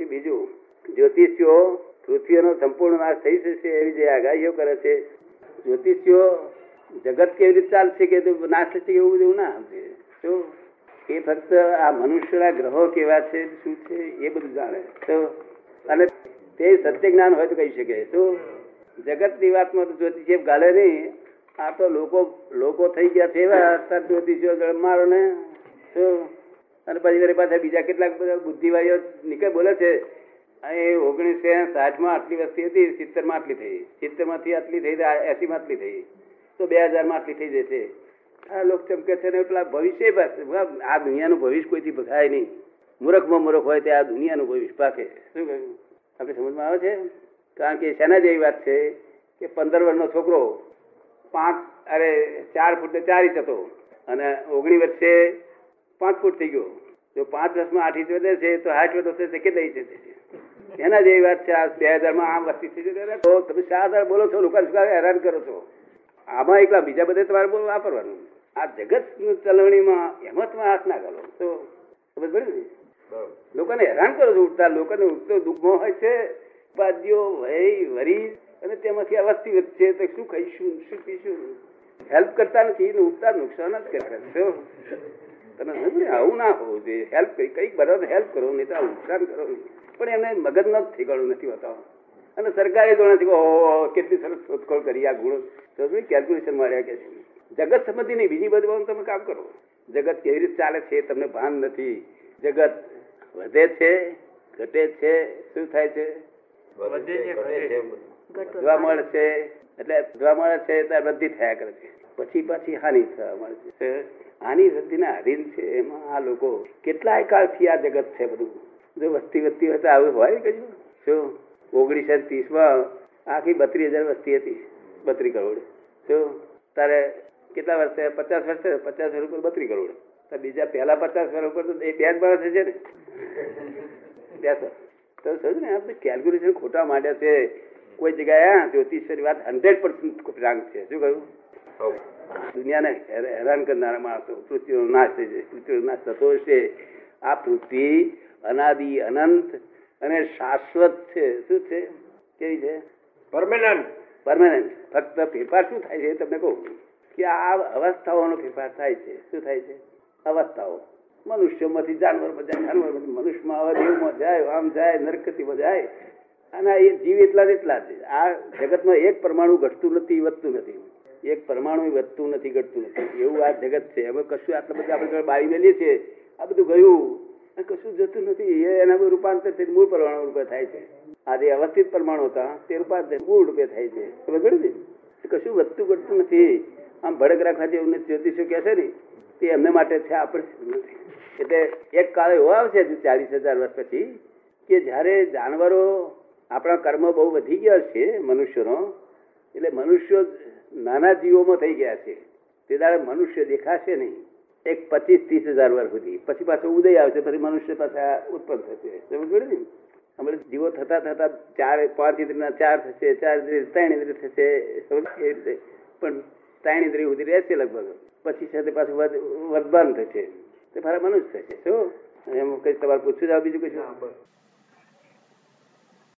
પછી બીજું જ્યોતિષીઓ પૃથ્વીનો સંપૂર્ણ નાશ થઈ જશે એવી જે આગાહીઓ કરે છે. જ્યોતિષીઓ જગત કેવી રીતે ચાલશે કે નાશ થશે એવું બધું ના તો એ ફક્ત આ મનુષ્યના ગ્રહો કેવા છે, શું છે, એ બધું જાણે. તો અને તે સત્ય જ્ઞાન હોય તો કહી શકે. તો જગતની વાતમાં તો જ્યોતિષી ગાલે નહીં. આ તો લોકો લોકો થઈ ગયા છે એવા જ્યોતિષીઓ મારો ને. તો અને પછી પાછા બીજા કેટલાક બધા બુદ્ધિવાળીઓ નીકળે બોલે છે એ ઓગણીસો સાઠમાં આટલી વસ્તી હતી, સિત્તેરમાં આટલી થઈ. સિત્તેરમાંથી આટલી થઈ એસીમાં આટલી થઈ. તો બે હજારમાં આટલી થઈ જશે. આ લોક ચમકે છે ને, પેલા ભવિષ્ય આ દુનિયાનું ભવિષ્ય કોઈથી ભગાય નહીં. મૂર્ખમાં મૂર્ખ હોય તે આ દુનિયાનું ભવિષ્ય પાકે. શું કહ્યું? આપણે સમજમાં આવે છે? કારણ કે શેના જેવી વાત છે કે પંદર વર્ષનો છોકરો પાંચ, અરે ચાર ફૂટ ચાર ઇંચ હતો. અને ઓગણી વર્ષે પાંચ ફૂટ થઈ ગયો. જો પાંચ વર્ષમાં આઠ ઇંચ વધે છે તો આઠ વર્ષ છે કેટલા ઇંચ છે? એના જેવી વાત છે આ બે હજારમાં આમ વસ્તી થઈ જશે તો તમે શા હજાર બોલો છો લોકો હેરાન કરો છો? આમાં એકલા બીજા બધે તમારે બોલ વાપરવાનું. આ જગત ચલવણીમાં હેમતમાં હાથ ના કરો તો સમજ પડે ને? લોકોને હેરાન કરો છો ઉઠતા લોકોને ઉઠતો દુઃખમાં હોય છે બાદીઓ વય વરી અને તેમાંથી આ વસ્તી વધશે તો શું ખાઈશું શું પીશું? હેલ્પ કરતા નથી ને ઉઠતા નુકસાન જ કરે છે. તમે સમજ આવું ના હોવું જોઈએ. હેલ્પ કરી કંઈક બરાબર હેલ્પ કરો નહીં તો આ નુકસાન કરો. નહીં પણ એમને મગજનો જ ઠેકાણું નથી હોતા અને સરકારે જોડે નથી કે કેટલી સરસ શોધખોળ કરી આ ગુણો. તો કેલ્ક્યુલેશન મળ્યા કે છે. જગત સંબંધી નહીં બીજી બધી તમે કામ કરો. જગત કેવી રીતે ચાલે છે તમને ભાન નથી. જગત વધે છે ઘટે છે શું થાય છે? જોવા મળે છે એટલે જોવા મળે છે ત્યારે વૃદ્ધિ થયા કરે છે. પછી પાછી હાનિ થવા મળે છે. હાનિ વૃદ્ધિના અધીન છે, એમાં આ લોકો કેટલાય કાળથી આ જગત છે બધું. જો વસ્તી વધતી હોય તો આવું હોય કજું શું? ઓગણીસો ત્રીસમાં આખી બત્રીસ હજાર વસ્તી હતી બત્રીસ કરોડ. શું તારે કેટલા વર્ષે? પચાસ વર્ષે? પચાસ વર્ષ ઉપર બત્રીસ કરોડ. તો બીજા પહેલા પચાસ વર્ષ ઉપર તો એ બે જ માણસ છે ને. બે તો સમજ ને આપણે કેલ્ક્યુલેશન ખોટા માંડ્યા છે. કોઈ જગ્યાએ જ્યોતિષની વાત હંડ્રેડ પર્સન્ટ રાંગ છે. શું કહ્યું? દુનિયાને હેરાન કરનારા માણસો પૃથ્વીનો નાશ થઈ જાય. પૃથ્વીનો નાશ થતો હશે આ પૃથ્વી અનાદિ અનંત અને શાશ્વત છે. શું છે? કેવી છે? પરમેનન્ટ. પરમેનન્ટ. ફક્ત ફેરફાર શું થાય છે તમને કહું? કે આ અવસ્થાઓનો ફેરફાર થાય છે. શું થાય છે? અવસ્થાઓ. મનુષ્યમાંથી જાનવરમાં જાય જાનવરમાંથી મનુષ્યમાં આવે દેવમાં જાય આમ જાય નરકતીમાં જાય. અને એ જીવ એટલા જ એટલા છે. આ જગતમાં એક પરમાણુ ઘટતું નથી વધતું નથી. એક પરમાણુ વધતું નથી, ઘટતું નથી. એવું આ જગત છે. હવે કશું આટલા બધા આપણે બાળી મેલીએ છીએ, આ બધું ગયું. કશું જતું નથી. એ એના રૂપાંતર થઈ મૂળ પરમાણુ રૂપે થાય છે. આ જે અવસ્થિત પરમાણુ હતા, તે રૂપાંતર મૂળ રૂપે થાય છે. પડી ને? કશું વધતું ઘટતું નથી. આમ ભડક રાખવા જેવું નથી. જ્યોતિષો કહે છે ને, તે એમને માટે છે આપણે એટલે એક કાળ એવો આવશે હજુ ચાલીસ હજાર વર્ષ પછી, કે જ્યારે જાનવરો આપણા કર્મ બહુ વધી ગયા છે મનુષ્યનો એટલે મનુષ્યો નાના જીવોમાં થઈ ગયા છે તે દાડે મનુષ્ય દેખાશે નહીં એક પચીસ ત્રીસ હજાર વર્ષ સુધી પછી પાછો ઉદય આવશે પછી મનુષ્ય પાછા ઉત્પન્ન થશે સમજ ને હમણાં જીવો થતા થતા ચાર પાંચ ઇન્દ્રિયના ચાર થશે ચાર ઇન્દ્રિય ત્રણ ઇન્દ્રિય થશે એ રીતે પણ ત્રણ ઇન્દ્રિય સુધી રહેશે લગભગ પછી સાથે પાછું વધ વધબાન થશે તે મારા મનુષ્ય થશે શું એમ કઈ તમારે પૂછવું જાવ બીજું કશું